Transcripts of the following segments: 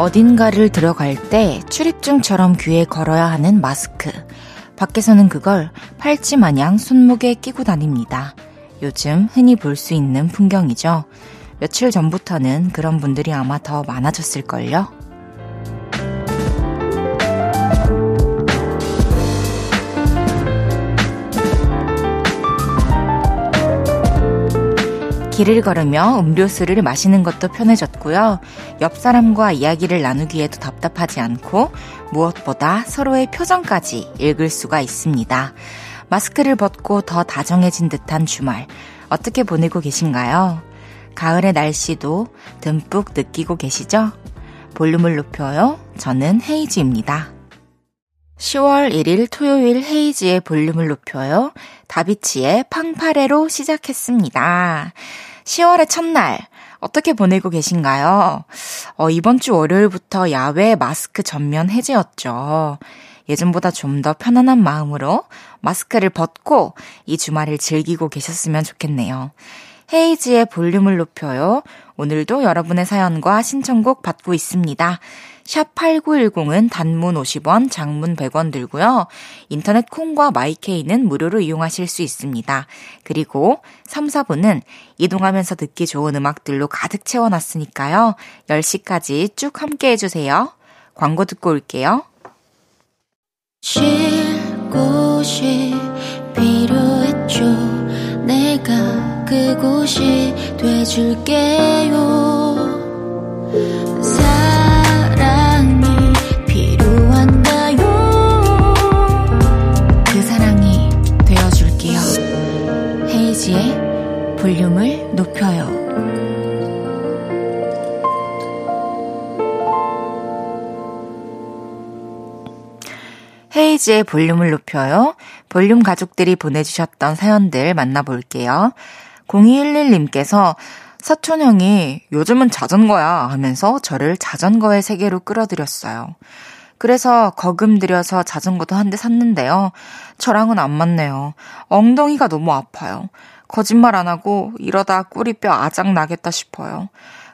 어딘가를 들어갈 때 출입증처럼 귀에 걸어야 하는 마스크. 밖에서는 그걸 팔찌 마냥 손목에 끼고 다닙니다. 요즘 흔히 볼 수 있는 풍경이죠. 며칠 전부터는 그런 분들이 아마 더 많아졌을걸요? 길을 걸으며 음료수를 마시는 것도 편해졌고요. 옆 사람과 이야기를 나누기에도 답답하지 않고 무엇보다 서로의 표정까지 읽을 수가 있습니다. 마스크를 벗고 더 다정해진 듯한 주말. 어떻게 보내고 계신가요? 가을의 날씨도 듬뿍 느끼고 계시죠? 볼륨을 높여요. 저는 헤이지입니다. 10월 1일 토요일 헤이지의 볼륨을 높여요. 다비치의 팡파레로 시작했습니다. 10월의 첫날, 어떻게 보내고 계신가요? 어, 이번 주 월요일부터 야외 마스크 전면 해제였죠. 예전보다 좀 더 편안한 마음으로 마스크를 벗고 이 주말을 즐기고 계셨으면 좋겠네요. 헤이지의 볼륨을 높여요. 오늘도 여러분의 사연과 신청곡 받고 있습니다. 샵 8910은 단문 50원, 장문 100원 들고요. 인터넷 콩과 마이케이는 무료로 이용하실 수 있습니다. 그리고 3, 4분은 이동하면서 듣기 좋은 음악들로 가득 채워놨으니까요. 10시까지 쭉 함께 해주세요. 광고 듣고 올게요. 쉴 곳이 필요했죠. 내가 그곳이 돼줄게요. 이은지의 볼륨을 높여요. 헤이즈의 볼륨을 높여요. 볼륨 가족들이 보내주셨던 사연들 만나볼게요. 0211님께서 사촌 형이 요즘은 자전거야 하면서 저를 자전거의 세계로 끌어들였어요. 그래서 거금 들여서 자전거도 한 대 샀는데요. 저랑은 안 맞네요. 엉덩이가 너무 아파요. 거짓말 안 하고 이러다 꾸리뼈 아작 나겠다 싶어요.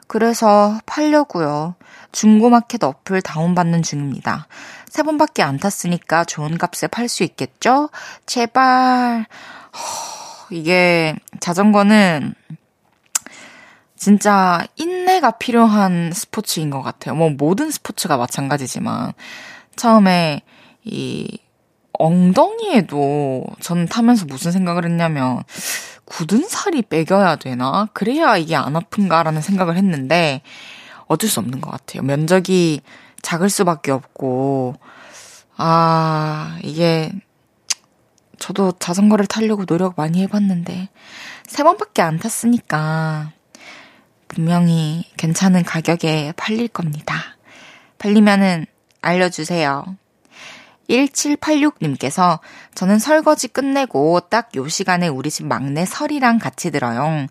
그래서 팔려고요. 중고마켓 어플 다운받는 중입니다. 세 번밖에 안 탔으니까 좋은 값에 팔 수 있겠죠? 제발. 허, 이게 자전거는 진짜 인내가 필요한 스포츠인 것 같아요. 뭐 모든 스포츠가 마찬가지지만 처음에 이 엉덩이에도 전 타면서 무슨 생각을 했냐면 굳은 살이 빼겨야 되나? 그래야 이게 안 아픈가라는 생각을 했는데 어쩔 수 없는 것 같아요. 면적이 작을 수밖에 없고 아 이게 저도 자전거를 타려고 노력 많이 해봤는데 세 번밖에 안 탔으니까 분명히 괜찮은 가격에 팔릴 겁니다. 팔리면은 알려주세요. 1786님께서 저는 설거지 끝내고 딱 요 시간에 우리 집 막내 설이랑 같이 들어요.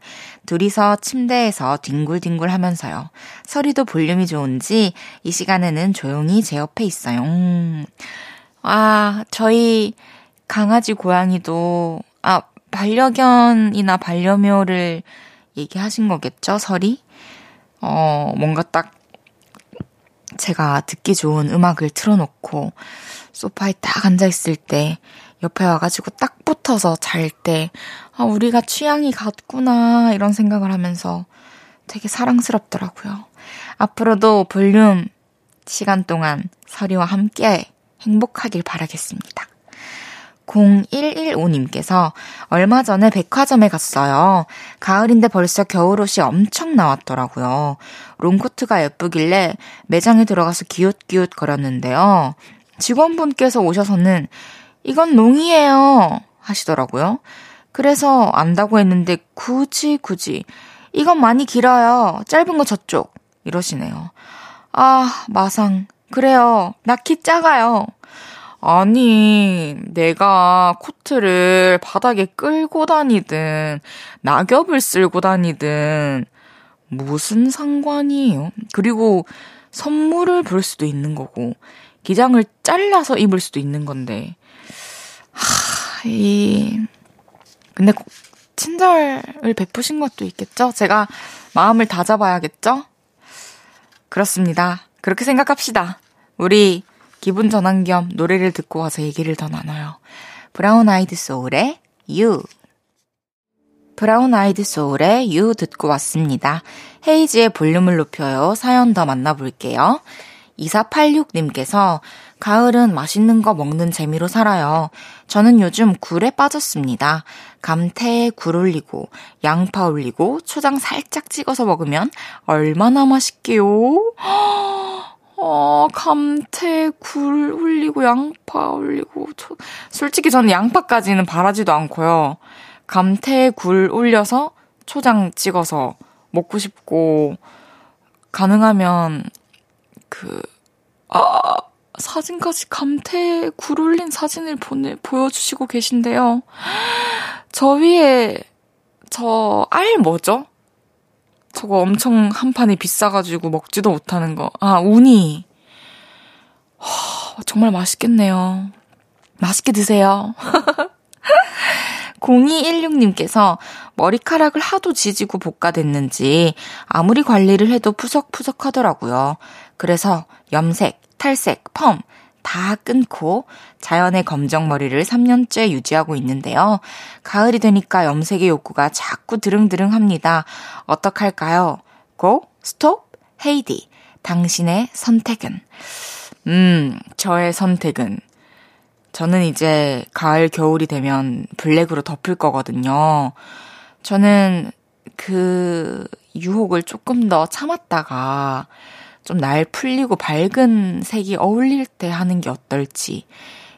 둘이서 침대에서 뒹굴뒹굴 하면서요. 설이도 볼륨이 좋은지 이 시간에는 조용히 제 옆에 있어요. 아, 저희 강아지 고양이도, 아, 반려견이나 반려묘를 얘기하신 거겠죠, 설이? 어, 뭔가 딱 제가 듣기 좋은 음악을 틀어놓고 소파에 딱 앉아있을 때 옆에 와가지고 딱 붙어서 잘 때, 아, 우리가 취향이 같구나, 이런 생각을 하면서 되게 사랑스럽더라고요. 앞으로도 볼륨 시간 동안 서리와 함께 행복하길 바라겠습니다. 0115님께서 얼마 전에 백화점에 갔어요. 가을인데 벌써 겨울옷이 엄청 나왔더라고요. 롱코트가 예쁘길래 매장에 들어가서 기웃기웃 거렸는데요. 직원분께서 오셔서는 이건 농이에요 하시더라고요. 그래서 안다고 했는데 굳이 굳이 이건 많이 길어요. 짧은 거 저쪽 이러시네요. 아 마상 그래요. 나 키 작아요. 아니, 내가 코트를 바닥에 끌고 다니든, 낙엽을 쓸고 다니든, 무슨 상관이에요? 그리고 선물을 볼 수도 있는 거고, 기장을 잘라서 입을 수도 있는 건데, 하, 이, 근데 친절을 베푸신 것도 있겠죠? 제가 마음을 다잡아야겠죠? 그렇습니다. 그렇게 생각합시다. 우리 기분 전환 겸 노래를 듣고 와서 얘기를 더 나눠요. 브라운 아이드 소울의 You. 브라운 아이드 소울의 You 듣고 왔습니다. 헤이즈의 볼륨을 높여요. 사연 더 만나볼게요. 2486님께서 가을은 맛있는 거 먹는 재미로 살아요. 저는 요즘 굴에 빠졌습니다. 감태에 굴 올리고 양파 올리고 초장 살짝 찍어서 먹으면 얼마나 맛있게요. 어, 감태, 굴 올리고 양파 올리고 초... 솔직히 저는 양파까지는 바라지도 않고요. 감태, 굴 올려서 초장 찍어서 먹고 싶고 가능하면 그 아, 사진까지 감태 굴 올린 사진을 보내, 보여주시고 계신데요. 저 위에, 저, 알 뭐죠? 저거 엄청 한 판이 비싸가지고 먹지도 못하는 거. 아, 우니. 허, 정말 맛있겠네요. 맛있게 드세요. 0216님께서 머리카락을 하도 지지고 볶아댔는지 아무리 관리를 해도 푸석푸석 하더라고요. 그래서 염색, 탈색, 펌, 다 끊고 자연의 검정머리를 3년째 유지하고 있는데요. 가을이 되니까 염색의 욕구가 자꾸 드릉드릉 합니다. 어떡할까요? 고, 스톱, 헤이디. 당신의 선택은? 음, 저의 선택은. 저는 이제 가을, 겨울이 되면 블랙으로 덮을 거거든요. 저는 그 유혹을 조금 더 참았다가 좀 날 풀리고 밝은 색이 어울릴 때 하는 게 어떨지.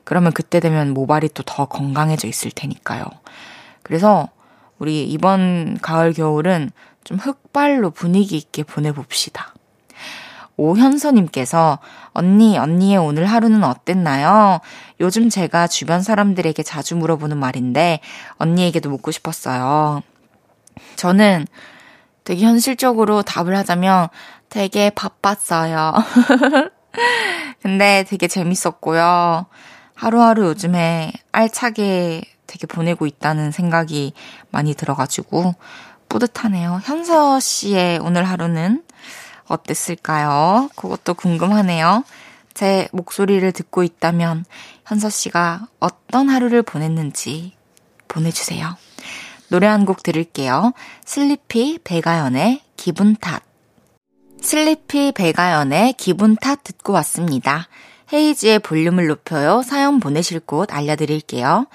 그러면 그때 되면 모발이 또 더 건강해져 있을 테니까요. 그래서 우리 이번 가을, 겨울은 좀 흑발로 분위기 있게 보내봅시다. 오현서님께서 언니, 언니의 오늘 하루는 어땠나요? 요즘 제가 주변 사람들에게 자주 물어보는 말인데 언니에게도 묻고 싶었어요. 저는 되게 현실적으로 답을 하자면 되게 바빴어요. 근데 되게 재밌었고요. 하루하루 요즘에 알차게 되게 보내고 있다는 생각이 많이 들어가지고 뿌듯하네요. 현서 씨의 오늘 하루는 어땠을까요? 그것도 궁금하네요. 제 목소리를 듣고 있다면 현서 씨가 어떤 하루를 보냈는지 보내주세요. 노래 한 곡 들을게요. 슬리피 배가연의 기분 탓. 슬리피 배가연의 기분 탓 듣고 왔습니다. 헤이지의 볼륨을 높여요. 사연 보내실 곳 알려드릴게요.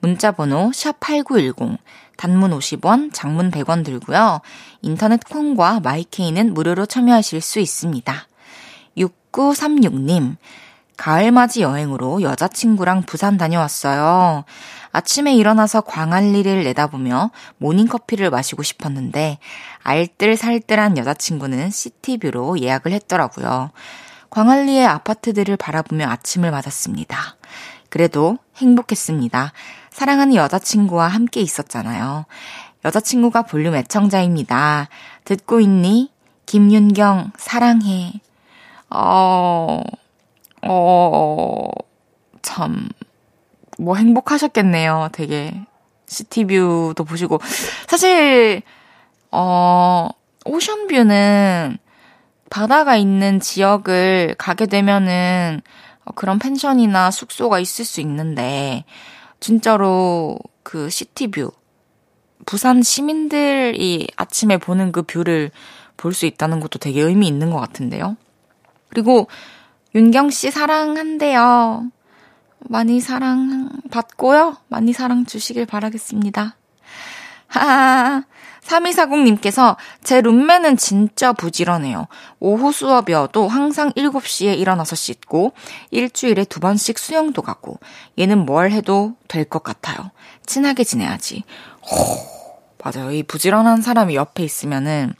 문자번호 샵8910, 단문 50원, 장문 100원 들고요. 인터넷 콩과 마이케이는 무료로 참여하실 수 있습니다. 6936님, 가을맞이 여행으로 여자친구랑 부산 다녀왔어요. 아침에 일어나서 광안리를 내다보며 모닝커피를 마시고 싶었는데 알뜰살뜰한 여자친구는 시티뷰로 예약을 했더라고요. 광안리의 아파트들을 바라보며 아침을 맞았습니다. 그래도 행복했습니다. 사랑하는 여자친구와 함께 있었잖아요. 여자친구가 볼륨 애청자입니다. 듣고 있니? 김윤경, 사랑해. 어, 어, 참, 뭐 행복하셨겠네요. 되게. 시티뷰도 보시고. 사실, 어, ocean view는 바다가 있는 지역을 가게 되면은 그런 펜션이나 숙소가 있을 수 있는데, 진짜로 그 city view, 부산 시민들이 아침에 보는 그 view를 볼 수 있다는 것도 되게 의미 있는 것 같은데요. 그리고 윤경 씨 사랑한대요. 많이 사랑 받고요. 많이 사랑 주시길 바라겠습니다. 하하. 3240님께서 제 룸메는 진짜 부지런해요. 오후 수업이어도 항상 7시에 일어나서 씻고 일주일에 두 번씩 수영도 가고 얘는 뭘 해도 될 것 같아요. 친하게 지내야지. 호, 맞아요. 이 부지런한 사람이 옆에 있으면은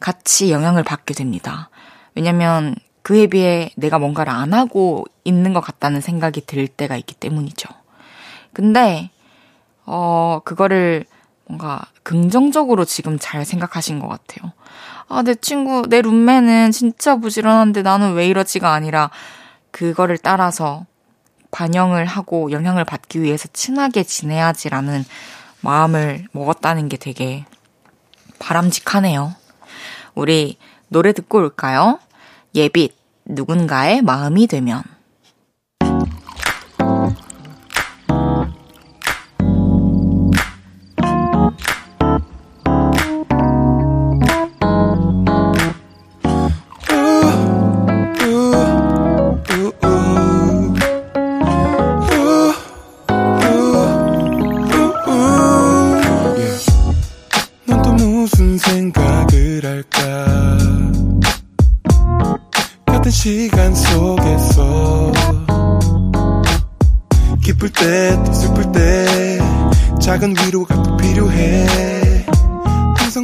같이 영향을 받게 됩니다. 왜냐면 그에 비해 내가 뭔가를 안 하고 있는 것 같다는 생각이 들 때가 있기 때문이죠. 근데, 어, 그거를 뭔가 긍정적으로 지금 잘 생각하신 것 같아요. 아, 내 친구, 내 룸메는 진짜 부지런한데 나는 왜 이러지가 아니라 그거를 따라서 반영을 하고 영향을 받기 위해서 친하게 지내야지라는 마음을 먹었다는 게 되게 바람직하네요. 우리 노래 듣고 올까요? 예빛, 누군가의 마음이 되면.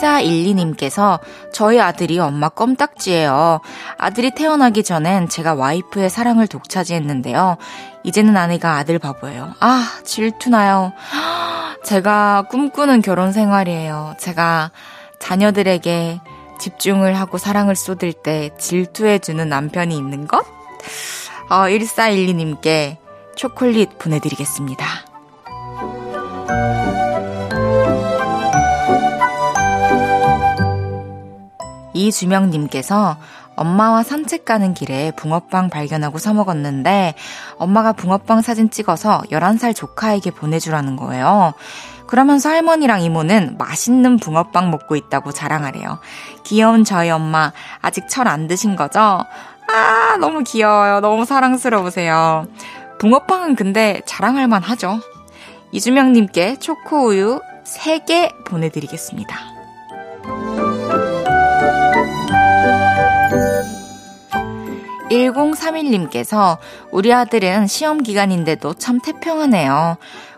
1412님께서 저희 아들이 엄마 껌딱지예요. 아들이 태어나기 전엔 제가 와이프의 사랑을 독차지했는데요. 이제는 아내가 아들 바보예요. 아, 질투나요. 제가 꿈꾸는 결혼 생활이에요. 제가 자녀들에게 집중을 하고 사랑을 쏟을 때 질투해주는 남편이 있는 것? 어, 1412님께 초콜릿 보내드리겠습니다. 이주명님께서 엄마와 산책 가는 길에 붕어빵 발견하고 사 먹었는데 엄마가 붕어빵 사진 찍어서 11살 조카에게 보내주라는 거예요. 그러면서 할머니랑 이모는 맛있는 붕어빵 먹고 있다고 자랑하래요. 귀여운 저희 엄마 아직 철 안 드신 거죠? 아, 너무 귀여워요. 너무 사랑스러우세요. 붕어빵은 근데 자랑할 만 하죠. 이주명님께 초코우유 3개 보내드리겠습니다. 1031님께서 우리 아들은 시험 기간인데도 참 태평하네요.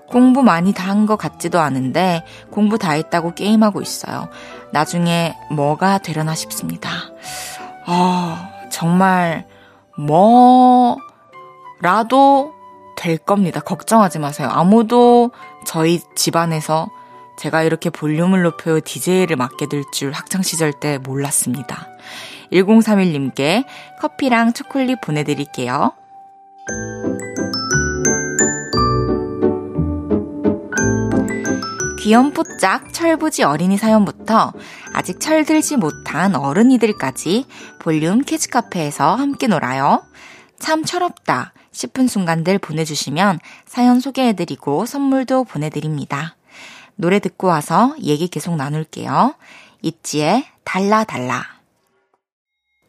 공부 많이 다 한 것 같지도 않은데 공부 다 했다고 게임하고 있어요. 나중에 뭐가 되려나 싶습니다. 아, 정말 뭐라도 될 겁니다. 걱정하지 마세요. 아무도 저희 집안에서 제가 이렇게 볼륨을 높여 DJ를 맡게 될 줄 학창시절 때 몰랐습니다. 1031님께 커피랑 초콜릿 보내드릴게요. 귀염뽀짝 철부지 어린이 사연부터 아직 철들지 못한 어른이들까지 볼륨 키즈카페에서 함께 놀아요. 참 철없다 싶은 순간들 보내주시면 사연 소개해드리고 선물도 보내드립니다. 노래 듣고 와서 얘기 계속 나눌게요. 있지의 달라 달라.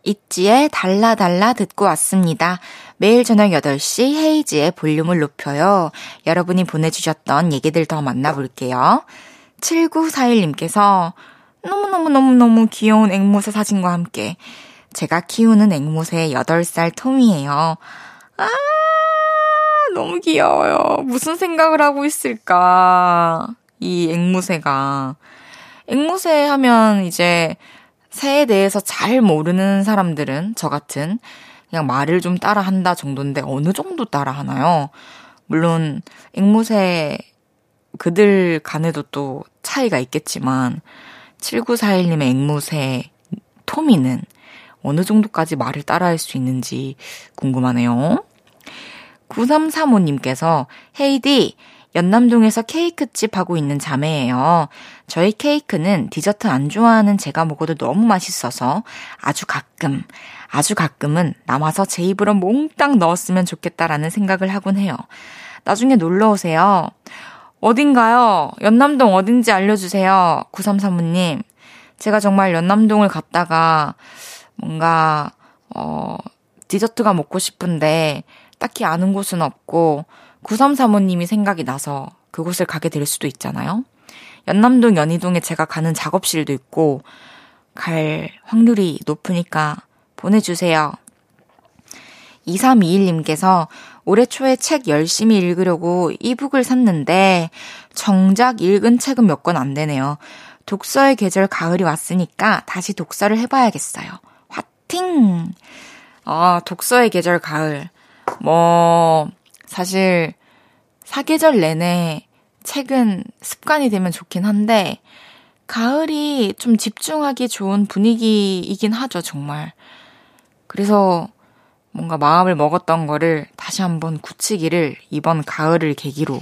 있지의 달라 달라 듣고 왔습니다. 매일 저녁 8시 헤이지의 볼륨을 높여요. 여러분이 보내주셨던 얘기들 더 만나볼게요. 7941님께서 너무너무너무너무 귀여운 앵무새 사진과 함께 제가 키우는 앵무새 8살 톰이에요. 아, 너무 귀여워요. 무슨 생각을 하고 있을까. 이 앵무새가. 앵무새 하면 이제 새에 대해서 잘 모르는 사람들은 저 같은 그냥 말을 좀 따라 한다 정도인데 어느 정도 따라 하나요? 물론 앵무새 그들 간에도 또 차이가 있겠지만 7941님의 앵무새 토미는 어느 정도까지 말을 따라할 수 있는지 궁금하네요. 9335님께서 헤이디 연남동에서 케이크집 하고 있는 자매예요. 저희 케이크는 디저트 안 좋아하는 제가 먹어도 너무 맛있어서 아주 가끔, 아주 가끔은 남아서 제 입으로 몽땅 넣었으면 좋겠다라는 생각을 하곤 해요. 나중에 놀러 오세요. 어딘가요? 연남동 어딘지 알려주세요. 9335님. 제가 정말 연남동을 갔다가 뭔가, 어, 디저트가 먹고 싶은데 딱히 아는 곳은 없고 9335님이 생각이 나서 그곳을 가게 될 수도 있잖아요. 연남동 연희동에 제가 가는 작업실도 있고 갈 확률이 높으니까 보내주세요. 2321님께서 올해 초에 책 열심히 읽으려고 이북을 샀는데 정작 읽은 책은 몇 권 안 되네요. 독서의 계절 가을이 왔으니까 다시 독서를 해봐야겠어요. 화팅! 아, 독서의 계절 가을. 뭐, 사실, 사계절 내내 책은 습관이 되면 좋긴 한데, 가을이 좀 집중하기 좋은 분위기이긴 하죠, 정말. 그래서 뭔가 마음을 먹었던 거를 다시 한번 굳히기를 이번 가을을 계기로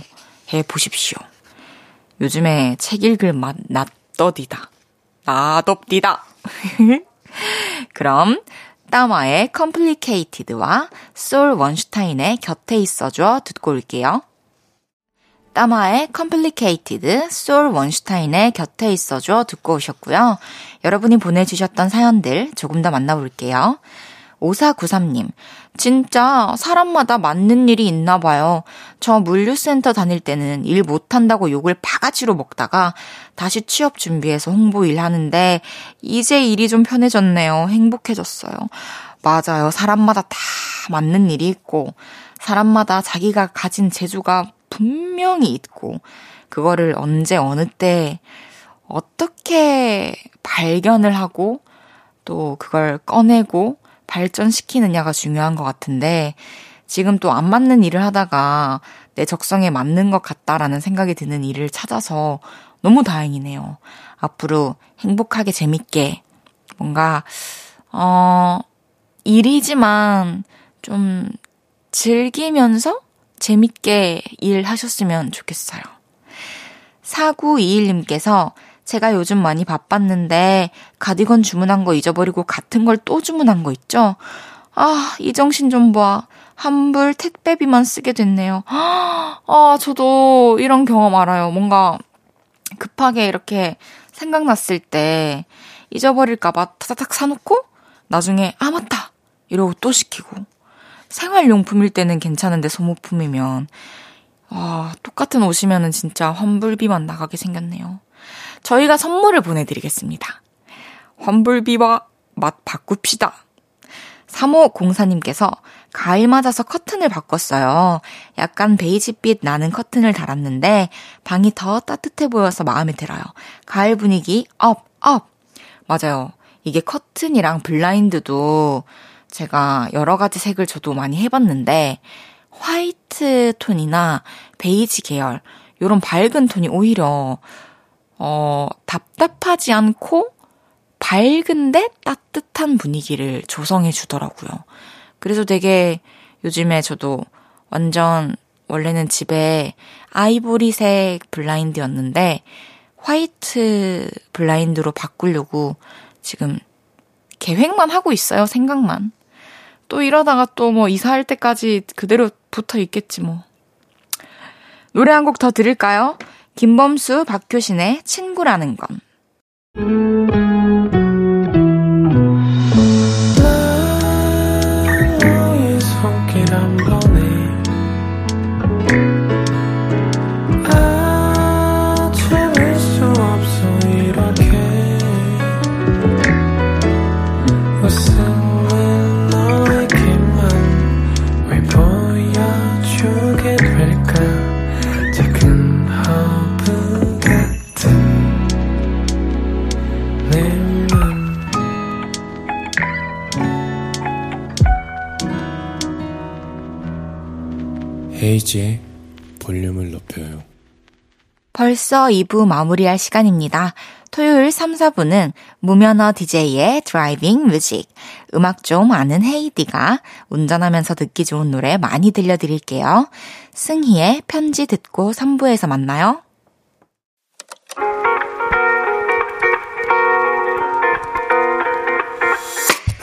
해 보십시오. 요즘에 책 읽을 맛 낫더디다. 나덥디다. 그럼 따마의 Complicated와 솔 원슈타인의 곁에 있어줘 듣고 올게요. 따마의 Complicated, 솔 원슈타인의 곁에 있어줘 듣고 오셨고요. 여러분이 보내주셨던 사연들 조금 더 만나볼게요. 5493님, 진짜 사람마다 맞는 일이 있나 봐요. 저 물류센터 다닐 때는 일 못한다고 욕을 바가지로 먹다가 다시 취업 준비해서 홍보 일 하는데 이제 일이 좀 편해졌네요. 행복해졌어요. 맞아요. 사람마다 다 맞는 일이 있고 사람마다 자기가 가진 재주가 분명히 있고 그거를 언제 어느 때 어떻게 발견을 하고 또 그걸 꺼내고 발전시키느냐가 중요한 것 같은데 지금 또 안 맞는 일을 하다가 내 적성에 맞는 것 같다라는 생각이 드는 일을 찾아서 너무 다행이네요. 앞으로 행복하게 재밌게 뭔가 어 일이지만 좀 즐기면서 재밌게 일하셨으면 좋겠어요. 4921님께서 제가 요즘 많이 바빴는데 가디건 주문한 거 잊어버리고 같은 걸 또 주문한 거 있죠? 아, 이 정신 좀 봐. 환불 택배비만 쓰게 됐네요. 아, 저도 이런 경험 알아요. 뭔가 급하게 이렇게 생각났을 때 잊어버릴까봐 타닥타닥 사놓고 나중에 아, 맞다! 이러고 또 시키고. 생활용품일 때는 괜찮은데 소모품이면 아, 똑같은 옷이면은 진짜 환불비만 나가게 생겼네요. 저희가 선물을 보내드리겠습니다. 환불비와 맞바꿉시다. 3504님께서 가을 맞아서 커튼을 바꿨어요. 약간 베이지빛 나는 커튼을 달았는데 방이 더 따뜻해 보여서 마음에 들어요. 가을 분위기 up, up! 맞아요. 이게 커튼이랑 블라인드도 제가 여러 가지 색을 저도 많이 해봤는데 화이트 톤이나 베이지 계열 요런 밝은 톤이 오히려 어, 답답하지 않고 밝은데 따뜻한 분위기를 조성해 주더라고요. 그래서 되게 요즘에 저도 완전 원래는 집에 아이보리색 블라인드였는데 화이트 블라인드로 바꾸려고 지금 계획만 하고 있어요. 생각만. 또 이러다가 또 뭐 이사할 때까지 그대로 붙어 있겠지 뭐. 노래 한 곡 더 들을까요? 김범수, 박효신의 친구라는 건. 헤이즈의 볼륨을 높여요. 벌써 2부 마무리할 시간입니다. 토요일 3, 4부는 무면허 DJ의 driving music. 음악 좀 아는 헤이디가 운전하면서 듣기 좋은 노래 많이 들려드릴게요. 승희의 편지 듣고 3부에서 만나요.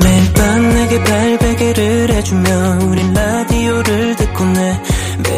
매일 밤 내게 팔베개를 해주며 우린 라디오를 듣고 내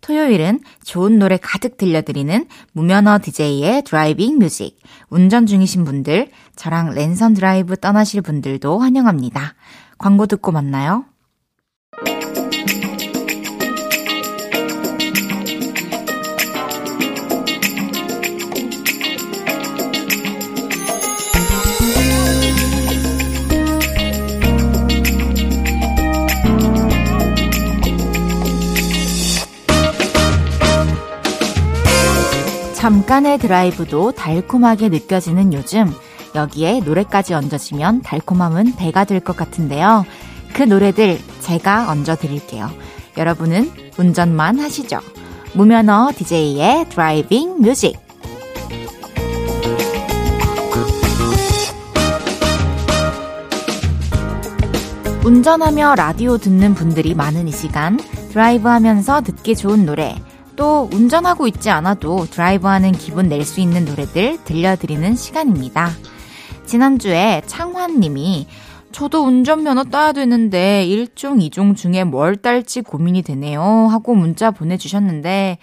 토요일은 좋은 노래 가득 들려드리는 무면허 DJ의 driving music. 운전 중이신 분들, 저랑 랜선 드라이브 떠나실 분들도 환영합니다. 광고 듣고 만나요. 잠깐의 드라이브도 달콤하게 느껴지는 요즘 여기에 노래까지 얹어지면 달콤함은 배가 될 것 같은데요. 그 노래들 제가 얹어 드릴게요. 여러분은 운전만 하시죠. 무면허 DJ의 driving music. 운전하며 라디오 듣는 분들이 많은 이 시간 드라이브 하면서 듣기 좋은 노래 또 운전하고 있지 않아도 드라이브하는 기분 낼 수 있는 노래들 들려드리는 시간입니다. 지난주에 창환님이 저도 운전면허 따야 되는데 1종, 2종 중에 뭘 딸지 고민이 되네요. 하고 문자 보내주셨는데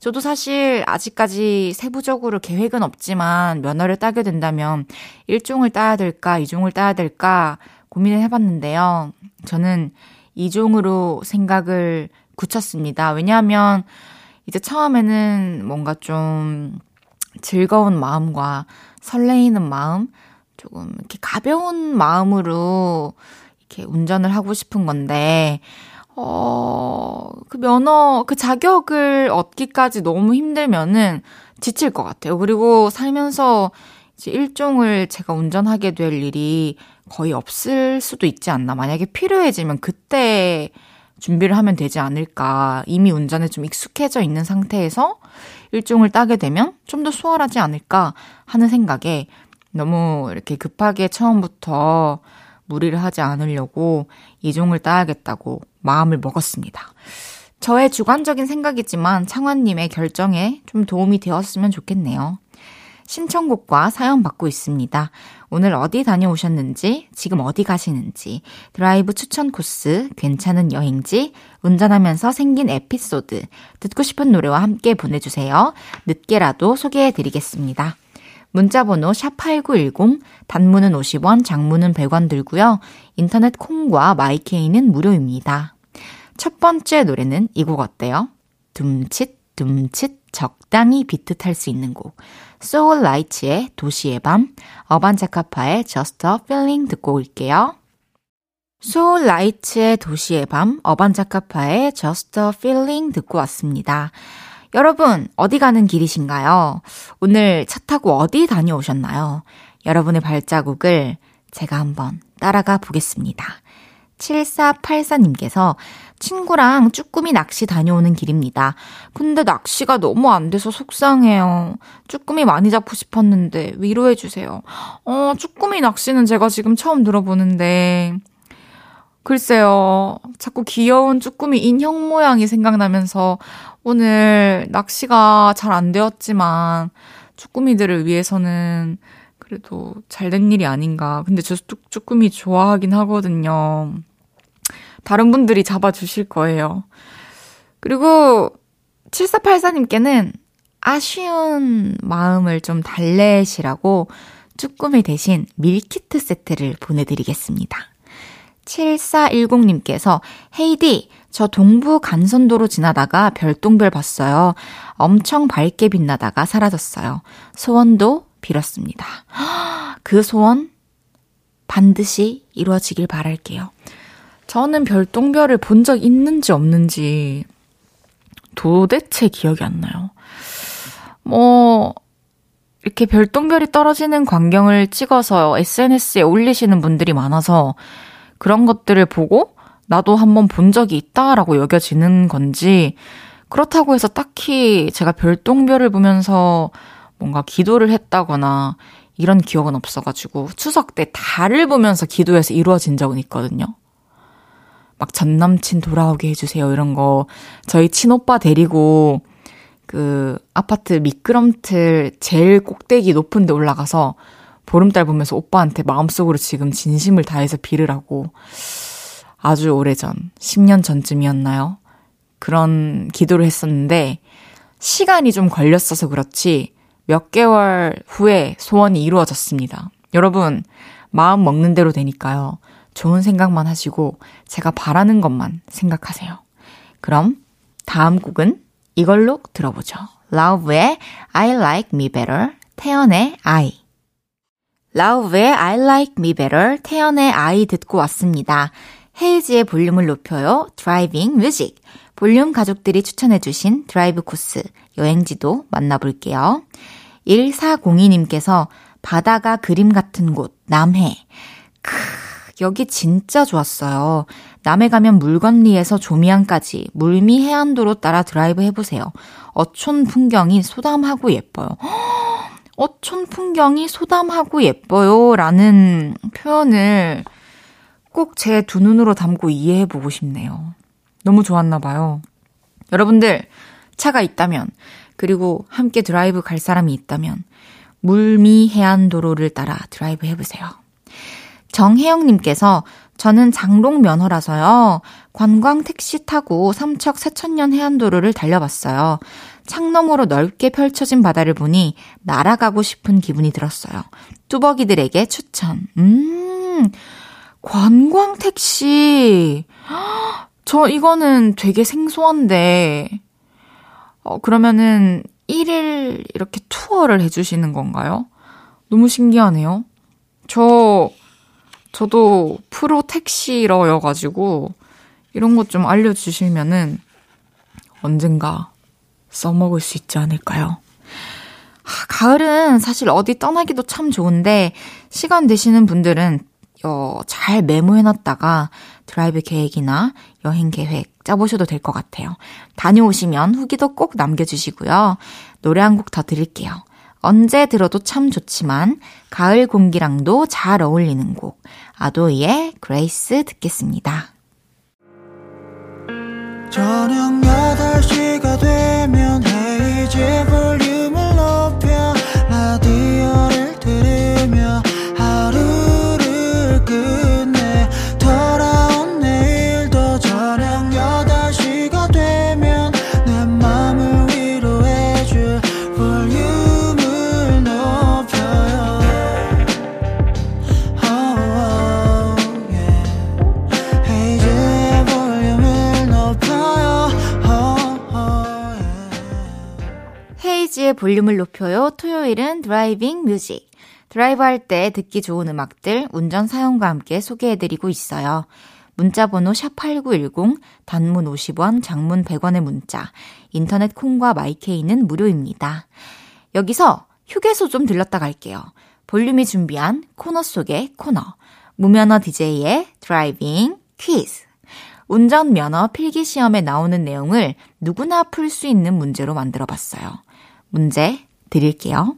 저도 사실 아직까지 세부적으로 계획은 없지만 면허를 따게 된다면 1종을 따야 될까, 2종을 따야 될까 고민을 해봤는데요. 저는 2종으로 생각을 굳혔습니다. 왜냐하면 이제 처음에는 뭔가 좀 즐거운 마음과 설레이는 마음, 조금 이렇게 가벼운 마음으로 이렇게 운전을 하고 싶은 건데, 어, 그 면허, 그 자격을 얻기까지 너무 힘들면은 지칠 것 같아요. 그리고 살면서 이제 일종을 제가 운전하게 될 일이 거의 없을 수도 있지 않나. 만약에 필요해지면 그때 준비를 하면 되지 않을까. 이미 운전에 좀 익숙해져 있는 상태에서 일종을 따게 되면 좀 더 수월하지 않을까 하는 생각에 너무 이렇게 급하게 처음부터 무리를 하지 않으려고 이종을 따야겠다고 마음을 먹었습니다. 저의 주관적인 생각이지만 창환님의 결정에 좀 도움이 되었으면 좋겠네요. 신청곡과 사연 받고 있습니다. 오늘 어디 다녀오셨는지, 지금 어디 가시는지, 드라이브 추천 코스, 괜찮은 여행지, 운전하면서 생긴 에피소드, 듣고 싶은 노래와 함께 보내주세요. 늦게라도 소개해드리겠습니다. 문자번호 샵8910, 단문은 50원, 장문은 100원 들고요. 인터넷 콩과 my K는 무료입니다. 첫 번째 노래는 이 곡 어때요? 둠칫, 둠칫, 적당히 비트 탈 수 있는 곡. 소울 라이츠의 도시의 밤, 어반자카파의 Just a Feeling 듣고 올게요. 소울 라이츠의 도시의 밤, 어반자카파의 Just a Feeling 듣고 왔습니다. 여러분, 어디 가는 길이신가요? 오늘 차 타고 어디 다녀오셨나요? 여러분의 발자국을 제가 한번 따라가 보겠습니다. 7484님께서 친구랑 쭈꾸미 낚시 다녀오는 길입니다. 근데 낚시가 너무 안 돼서 속상해요. 쭈꾸미 많이 잡고 싶었는데 위로해주세요. 어, 쭈꾸미 낚시는 제가 지금 처음 들어보는데, 글쎄요. 자꾸 귀여운 쭈꾸미 인형 모양이 생각나면서 오늘 낚시가 잘 안 되었지만 쭈꾸미들을 위해서는 그래도 잘 된 일이 아닌가. 근데 저 쭈꾸미 좋아하긴 하거든요. 다른 분들이 잡아주실 거예요. 그리고 7484님께는 아쉬운 마음을 좀 달래시라고 쭈꾸미 대신 밀키트 세트를 보내드리겠습니다. 7410님께서 헤이디, 저 동부 간선도로 지나다가 별똥별 봤어요. 엄청 밝게 빛나다가 사라졌어요. 소원도 빌었습니다. 그 소원 반드시 이루어지길 바랄게요. 저는 별똥별을 본 적 있는지 없는지 도대체 기억이 안 나요. 뭐, 이렇게 별똥별이 떨어지는 광경을 찍어서 SNS에 올리시는 분들이 많아서 그런 것들을 보고 나도 한번 본 적이 있다라고 여겨지는 건지 그렇다고 해서 딱히 제가 별똥별을 보면서 뭔가 기도를 했다거나 이런 기억은 없어가지고 추석 때 달을 보면서 기도해서 이루어진 적은 있거든요. 막 전 남친 돌아오게 해주세요 이런 거 저희 친오빠 데리고 그 아파트 미끄럼틀 제일 꼭대기 높은 데 올라가서 보름달 보면서 오빠한테 마음속으로 지금 진심을 다해서 빌으라고 아주 오래전, 10년 전쯤이었나요? 그런 기도를 했었는데, 시간이 좀 걸렸어서 그렇지, 몇 개월 후에 소원이 이루어졌습니다. 여러분, 마음 먹는 대로 되니까요. 좋은 생각만 하시고, 제가 바라는 것만 생각하세요. 그럼, 다음 곡은 이걸로 들어보죠. 라우브의 I Like Me Better, 태연의 I. 라우브의 I Like Me Better, 태연의 I 듣고 왔습니다. 헤이즈의 볼륨을 높여요. driving music. 볼륨 가족들이 추천해주신 드라이브 코스, 여행지도 만나볼게요. 1402님께서 바다가 그림 같은 곳, 남해. 크, 여기 진짜 좋았어요. 남해 가면 물건리에서 미조항까지 물미 해안도로 따라 드라이브 해보세요. 어촌 풍경이 소담하고 예뻐요. 어촌 풍경이 소담하고 예뻐요. 라는 표현을 꼭 제 두 눈으로 담고 이해해보고 싶네요. 너무 좋았나 봐요. 여러분들, 차가 있다면, 그리고 함께 드라이브 갈 사람이 있다면, 물미 해안도로를 따라 드라이브 해보세요. 정혜영님께서 저는 장롱 면허라서요. 관광 택시 타고 삼척 새천년 해안도로를 달려봤어요. 창너머로 넓게 펼쳐진 바다를 보니 날아가고 싶은 기분이 들었어요. 뚜벅이들에게 추천. 음, 관광 택시. 저 이거는 되게 생소한데, 어, 그러면은 1일 이렇게 투어를 해주시는 건가요? 너무 신기하네요. 저, 저도 프로 택시러여가지고, 이런 것 좀 알려주시면은 언젠가 써먹을 수 있지 않을까요? 가을은 사실 어디 떠나기도 참 좋은데, 시간 되시는 분들은 어, 잘 메모해놨다가 드라이브 계획이나 여행 계획 짜보셔도 될 것 같아요. 다녀오시면 후기도 꼭 남겨주시고요. 노래 한 곡 더 드릴게요. 언제 들어도 참 좋지만 가을 공기랑도 잘 어울리는 곡 아도이의 그레이스 듣겠습니다. 저녁 8시가 되면 헤이즈 볼 볼륨을 높여요. 토요일은 driving music. 드라이브 할 때 듣기 좋은 음악들 운전 사연과 함께 소개해드리고 있어요. 문자 번호 샵8910, 단문 50원, 장문 100원의 문자, 인터넷 콩과 마이케이는 무료입니다. 여기서 휴게소 좀 들렀다 갈게요. 볼륨이 준비한 코너 속의 코너. 무면허 DJ의 driving 퀴즈. 운전 면허 필기 시험에 나오는 내용을 누구나 풀 수 있는 문제로 만들어 봤어요. 문제 드릴게요.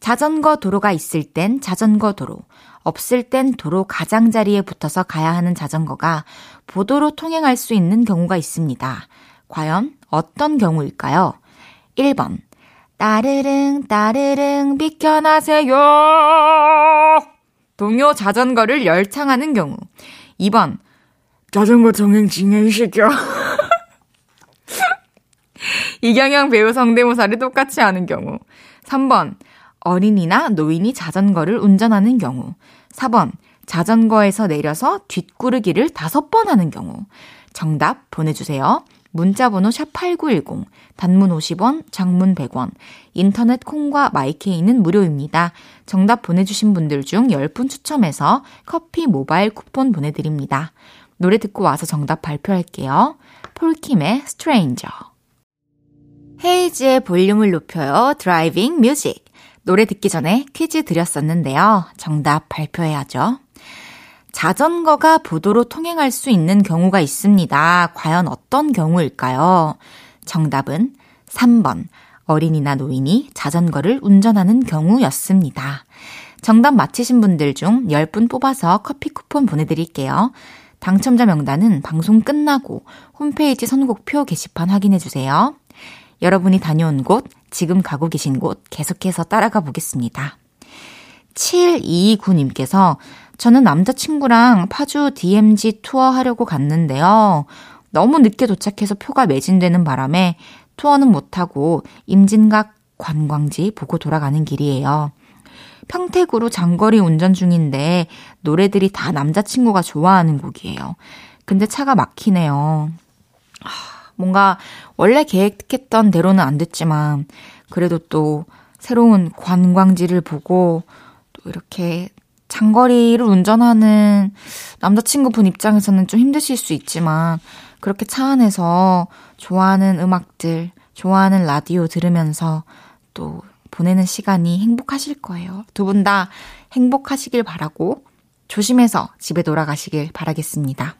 자전거 도로가 있을 땐 자전거 도로, 없을 땐 도로 가장자리에 붙어서 가야 하는 자전거가 보도로 통행할 수 있는 경우가 있습니다. 과연 어떤 경우일까요? 1번. 따르릉, 따르릉, 비켜나세요! 동요 자전거를 열창하는 경우. 2번. 자전거 통행 진행시켜. 이경영 배우 성대모사를 똑같이 하는 경우. 3번. 어린이나 노인이 자전거를 운전하는 경우. 4번. 자전거에서 내려서 뒷구르기를 5번 하는 경우. 정답 보내주세요. 문자번호 샵8910, 단문 50원, 장문 100원, 인터넷 콩과 마이케이는 무료입니다. 정답 보내주신 분들 중 10분 추첨해서 커피 모바일 쿠폰 보내드립니다. 노래 듣고 와서 정답 발표할게요. 폴킴의 Stranger. 헤이지의 볼륨을 높여요. driving music. 노래 듣기 전에 퀴즈 드렸었는데요. 정답 발표해야죠. 자전거가 보도로 통행할 수 있는 경우가 있습니다. 과연 어떤 경우일까요? 정답은 3번. 어린이나 노인이 자전거를 운전하는 경우였습니다. 정답 맞히신 분들 중 10분 뽑아서 커피 쿠폰 보내드릴게요. 당첨자 명단은 방송 끝나고 홈페이지 선곡표 게시판 확인해주세요. 여러분이 다녀온 곳, 지금 가고 계신 곳 계속해서 따라가 보겠습니다. 729님께서 저는 남자친구랑 파주 DMZ 투어 하려고 갔는데요. 너무 늦게 도착해서 표가 매진되는 바람에 투어는 못하고 임진각 관광지 보고 돌아가는 길이에요. 평택으로 장거리 운전 중인데 노래들이 다 남자친구가 좋아하는 곡이에요. 근데 차가 막히네요. 뭔가 원래 계획했던 대로는 안 됐지만 그래도 또 새로운 관광지를 보고 또 이렇게 장거리를 운전하는 남자친구분 입장에서는 좀 힘드실 수 있지만, 그렇게 차 안에서 좋아하는 음악들, 좋아하는 라디오 들으면서 또 보내는 시간이 행복하실 거예요. 두 분 다 행복하시길 바라고 조심해서 집에 돌아가시길 바라겠습니다.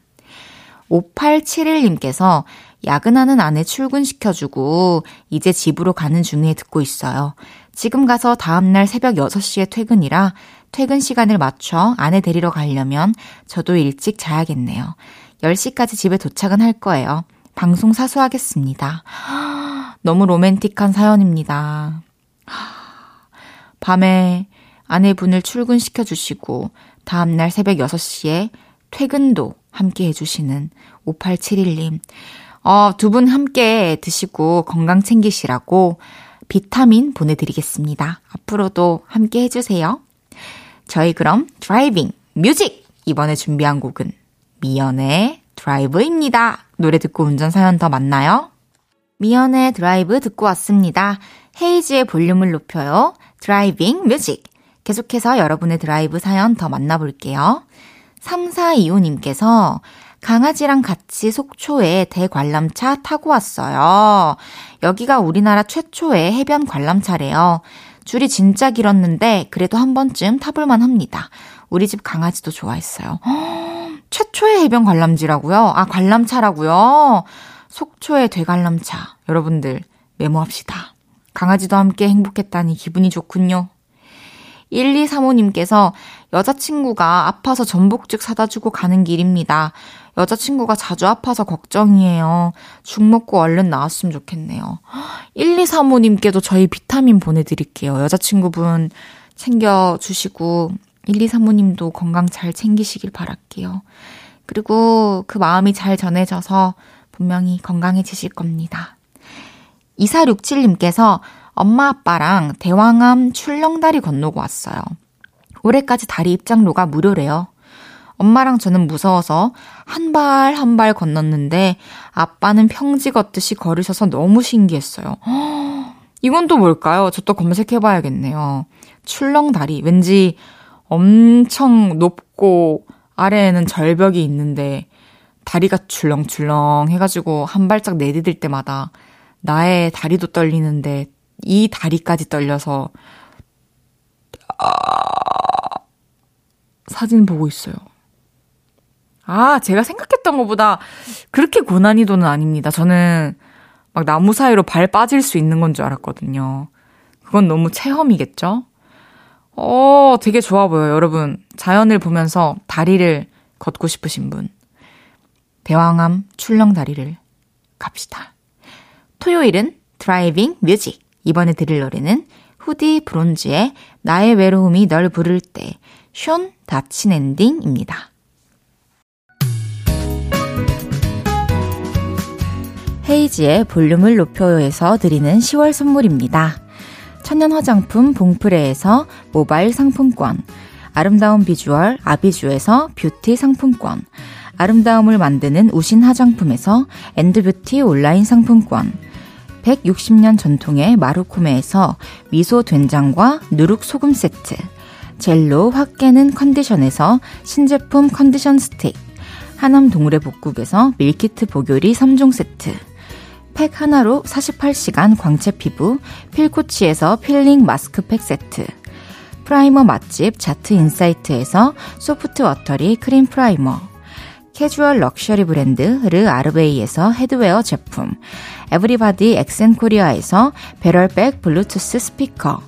5871님께서 야근하는 아내 출근시켜주고 이제 집으로 가는 중에 듣고 있어요. 지금 가서 다음날 새벽 6시에 퇴근이라 퇴근 시간을 맞춰 아내 데리러 가려면 저도 일찍 자야겠네요. 10시까지 집에 도착은 할 거예요. 방송 사수하겠습니다. 너무 로맨틱한 사연입니다. 밤에 아내분을 출근시켜 주시고 다음날 새벽 6시에 퇴근도 함께 해주시는 5871님. 어, 두 분 함께 드시고 건강 챙기시라고 비타민 보내드리겠습니다. 앞으로도 함께 해주세요. 저희 그럼 driving music! 이번에 준비한 곡은 미연의 드라이브입니다. 노래 듣고 운전 사연 더 만나요. 미연의 드라이브 듣고 왔습니다. 헤이지의 볼륨을 높여요. driving music. 계속해서 여러분의 드라이브 사연 더 만나볼게요. 3425님께서 강아지랑 같이 속초에 대관람차 타고 왔어요. 여기가 우리나라 최초의 해변 관람차래요. 줄이 진짜 길었는데 그래도 한 번쯤 타볼만 합니다. 우리 집 강아지도 좋아했어요. 허, 최초의 해변 관람지라고요? 아, 관람차라고요? 속초의 대관람차. 여러분들 메모합시다. 강아지도 함께 행복했다니 기분이 좋군요. 1235님께서 여자친구가 아파서 전복죽 사다 주고 가는 길입니다. 여자친구가 자주 아파서 걱정이에요. 죽 먹고 얼른 나왔으면 좋겠네요. 1235님께도 저희 비타민 보내드릴게요. 여자친구분 챙겨주시고, 1235님도 건강 잘 챙기시길 바랄게요. 그리고 그 마음이 잘 전해져서 분명히 건강해지실 겁니다. 2467님께서 엄마 아빠랑 대왕암 출렁다리 건너고 왔어요. 올해까지 다리 입장료가 무료래요. 엄마랑 저는 무서워서 한발 한발 건넜는데 아빠는 평지 걷듯이 걸으셔서 너무 신기했어요. 허, 이건 또 뭘까요? 저 또 검색해봐야겠네요. 출렁다리. 왠지 엄청 높고 아래에는 절벽이 있는데 다리가 출렁출렁 해가지고 한 발짝 내디딜 때마다 나의 다리도 떨리는데 이 다리까지 떨려서 아... 사진 보고 있어요. 아, 제가 생각했던 것보다 그렇게 고난이도는 아닙니다. 저는 막 나무 사이로 발 빠질 수 있는 건 줄 알았거든요. 그건 너무 체험이겠죠? 어, 되게 좋아 보여요, 여러분. 자연을 보면서 다리를 걷고 싶으신 분. 대왕암 출렁 다리를 갑시다. 토요일은 driving music. 이번에 들을 노래는 후디 브론즈의 나의 외로움이 널 부를 때, 숀 닫힌 엔딩입니다. 헤이지의 볼륨을 높여요에서 드리는 10월 선물입니다. 천연 화장품 봉프레에서 모바일 상품권, 아름다운 비주얼 아비주에서 뷰티 상품권, 아름다움을 만드는 우신 화장품에서 엔드뷰티 온라인 상품권, 160년 전통의 마루코메에서 미소 된장과 누룩 소금 세트, 젤로 확 깨는 컨디션에서 신제품 컨디션 스틱, 하남 동물의 복국에서 밀키트 복요리 3종 세트, 팩 하나로 48시간 광채 피부, 필코치에서 필링 마스크팩 세트, primer 맛집 자트 인사이트에서 soft watery cream primer, 캐주얼 럭셔리 브랜드 르 아르베이에서 headwear 제품, 에브리바디 엑센코리아에서 barrel bag 블루투스 스피커,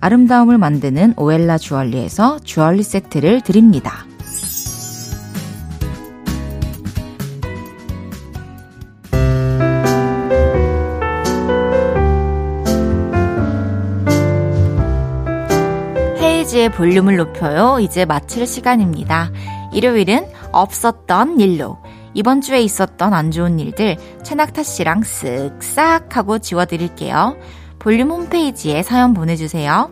아름다움을 만드는 오엘라 주얼리에서 주얼리 세트를 드립니다. 헤이지의 볼륨을 높여요. 이제 마칠 시간입니다. 일요일은 없었던 일로 이번 주에 있었던 안 좋은 일들 최낙타 씨랑 쓱싹 하고 지워드릴게요. 볼륨 홈페이지에 사연 보내주세요.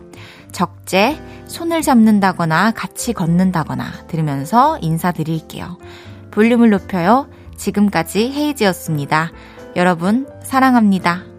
적재, 손을 잡는다거나 같이 걷는다거나 들으면서 인사드릴게요. 볼륨을 높여요. 지금까지 헤이지였습니다. 여러분, 사랑합니다.